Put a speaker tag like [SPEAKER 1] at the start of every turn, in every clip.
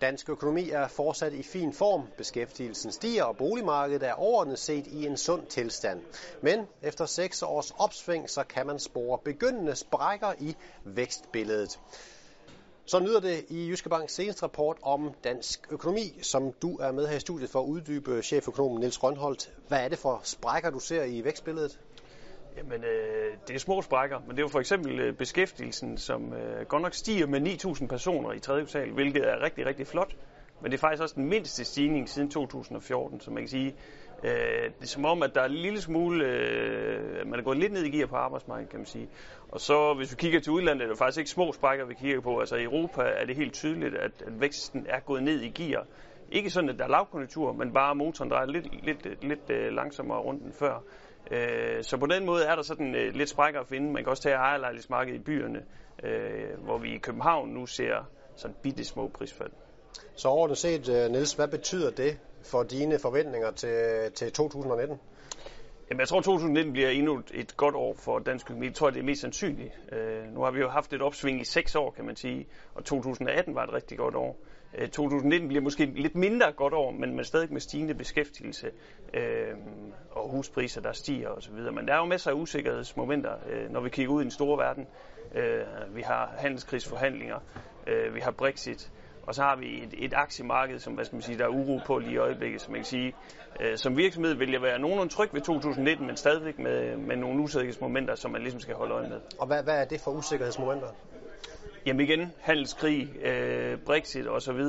[SPEAKER 1] Dansk økonomi er fortsat i fin form. Beskæftigelsen stiger, og boligmarkedet er overordnet set i en sund tilstand. Men efter seks års opsving, så kan man spore begyndende sprækker i vækstbilledet. Så lyder det i Jyske Banks seneste rapport om dansk økonomi, som du er med her i studiet for at uddybe cheføkonomen Niels Rønholdt. Hvad er det for sprækker, du ser i vækstbilledet?
[SPEAKER 2] Jamen, øh, det er små sprækker, men det er jo for eksempel øh, beskæftigelsen, som øh, godt nok stiger med 9.000 personer i tredje kvartal, hvilket er rigtig, rigtig flot. Men det er faktisk også den mindste stigning siden 2014, så man kan sige, øh, det er som om, at der er en lille smule, øh, man er gået lidt ned i gear på arbejdsmarkedet, kan man sige. Og så, hvis vi kigger til udlandet, er det faktisk ikke små sprækker, vi kigger på. Altså i Europa er det helt tydeligt, at, at væksten er gået ned i gear. Ikke sådan, at der er lavkonjunktur, men bare motoren drejer lidt, lidt, lidt lidt langsommere rundt end før. Øh, så på den måde er der sådan øh, lidt sprækker at finde. Man kan også tage ejerlejlighedsmarkedet i byerne, øh, hvor vi i København nu ser sådan bitte små prisfald.
[SPEAKER 1] Så overordnet set, øh, Niels, hvad betyder det for dine forventninger til, til 2019?
[SPEAKER 2] Jamen, jeg tror, 2019 bliver endnu et godt år for dansk økonomi. Jeg tror, det er mest sandsynligt. Øh, nu har vi jo haft et opsving i seks år, kan man sige, og 2018 var et rigtig godt år. Øh, 2019 bliver måske lidt mindre godt år, men, man stadig med stigende beskæftigelse øh, og huspriser, der stiger osv. Men der er jo masser af usikkerhedsmomenter, øh, når vi kigger ud i den store verden. Øh, vi har handelskrigsforhandlinger, øh, vi har Brexit, og så har vi et, et aktiemarked, som hvad skal man sige, der er uro på lige i øjeblikket, som man kan sige. Øh, som virksomhed vil jeg være nogenlunde tryg ved 2019, men stadigvæk med, med nogle usikkerhedsmomenter, som man ligesom skal holde øje med.
[SPEAKER 1] Og hvad, hvad er det for usikkerhedsmomenter?
[SPEAKER 2] Jamen igen, handelskrig, øh, Brexit osv.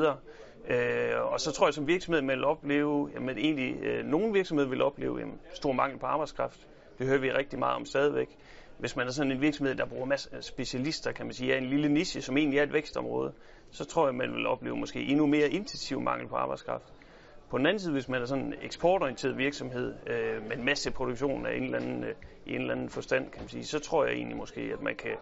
[SPEAKER 2] Øh, og så tror jeg, som virksomhed man vil opleve, jamen egentlig, øh, nogle virksomheder vil opleve en stor mangel på arbejdskraft. Det hører vi rigtig meget om stadigvæk. Hvis man er sådan en virksomhed, der bruger masser af specialister, kan man sige, er en lille niche, som egentlig er et vækstområde, så tror jeg, man vil opleve måske endnu mere intensiv mangel på arbejdskraft. På den anden side, hvis man er sådan en eksportorienteret virksomhed øh, med en masse produktion af en eller anden, øh, i en eller anden forstand, kan man sige, så tror jeg egentlig måske, at man kan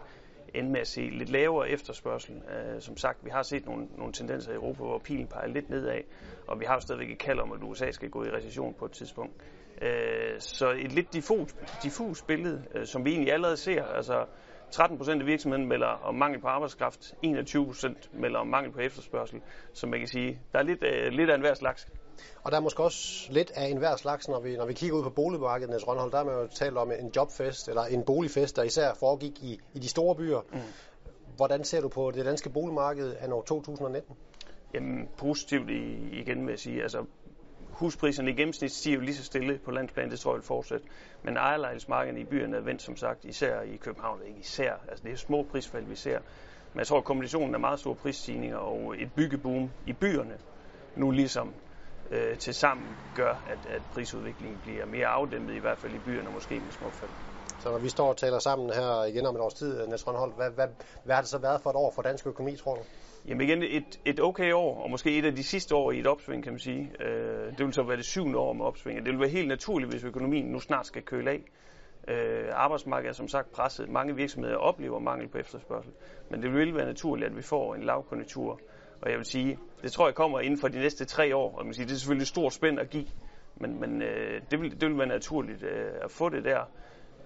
[SPEAKER 2] ende med at se lidt lavere efterspørgsel. Øh, som sagt, vi har set nogle, nogle tendenser i Europa, hvor pilen peger lidt nedad, og vi har jo stadigvæk et kald om, at USA skal gå i recession på et tidspunkt. Uh, så et lidt diffus, diffus billede, uh, som vi egentlig allerede ser. Altså 13 procent af virksomheden melder om mangel på arbejdskraft, 21 procent melder om mangel på efterspørgsel, så man kan sige, der er lidt, uh, lidt af enhver slags.
[SPEAKER 1] Og der er måske også lidt af enhver slags, når vi, når vi kigger ud på boligmarkedet, Niels Rønhold, der har man jo talt om en jobfest, eller en boligfest, der især foregik i, i de store byer. Mm. Hvordan ser du på det danske boligmarked af år 2019?
[SPEAKER 2] Jamen, positivt igen med at sige. Altså, huspriserne i gennemsnit stiger jo lige så stille på landsplan, det tror jeg vil fortsætte. Men ejerlejlighedsmarkedet i byerne er vendt, som sagt, især i København, ikke især. Altså, det er små prisfald, vi ser. Men jeg tror, at kombinationen af meget store prisstigninger og et byggeboom i byerne nu ligesom øh, til sammen gør, at, at prisudviklingen bliver mere afdæmpet, i hvert fald i byerne, måske med små fald.
[SPEAKER 1] Så når vi står og taler sammen her igen om et års tid, Niels Rønholdt, hvad, hvad, hvad har det så været for et år for dansk økonomi, tror du?
[SPEAKER 2] Jamen igen, et, et okay år, og måske et af de sidste år i et opsving, kan man sige. Øh, det vil så være det syvende år med opsving, og det vil være helt naturligt, hvis økonomien nu snart skal køle af. Øh, arbejdsmarkedet er som sagt presset. Mange virksomheder oplever mangel på efterspørgsel. Men det vil være naturligt, at vi får en lavkonjunktur, og jeg vil sige, det tror jeg kommer inden for de næste tre år. Og man sige, det er selvfølgelig et stort spænd at give, men, men øh, det, vil, det vil være naturligt øh, at få det der.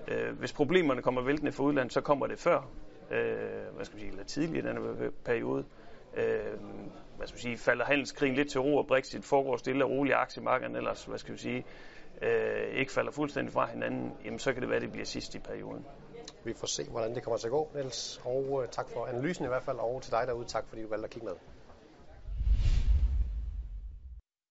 [SPEAKER 2] Øh, hvis problemerne kommer væltende fra udlandet, så kommer det før, øh, hvad skal man sige, eller tidligere i denne periode. Øh, hvad skal man sige, falder handelskrigen lidt til ro, og Brexit foregår stille og roligt, aktiemarkederne ellers, hvad skal vi sige, øh, ikke falder fuldstændig fra hinanden, jamen så kan det være, at det bliver sidst i perioden.
[SPEAKER 1] Vi får se, hvordan det kommer til at gå, Niels. Og øh, tak for analysen i hvert fald, og til dig derude, tak fordi du valgte at kigge med.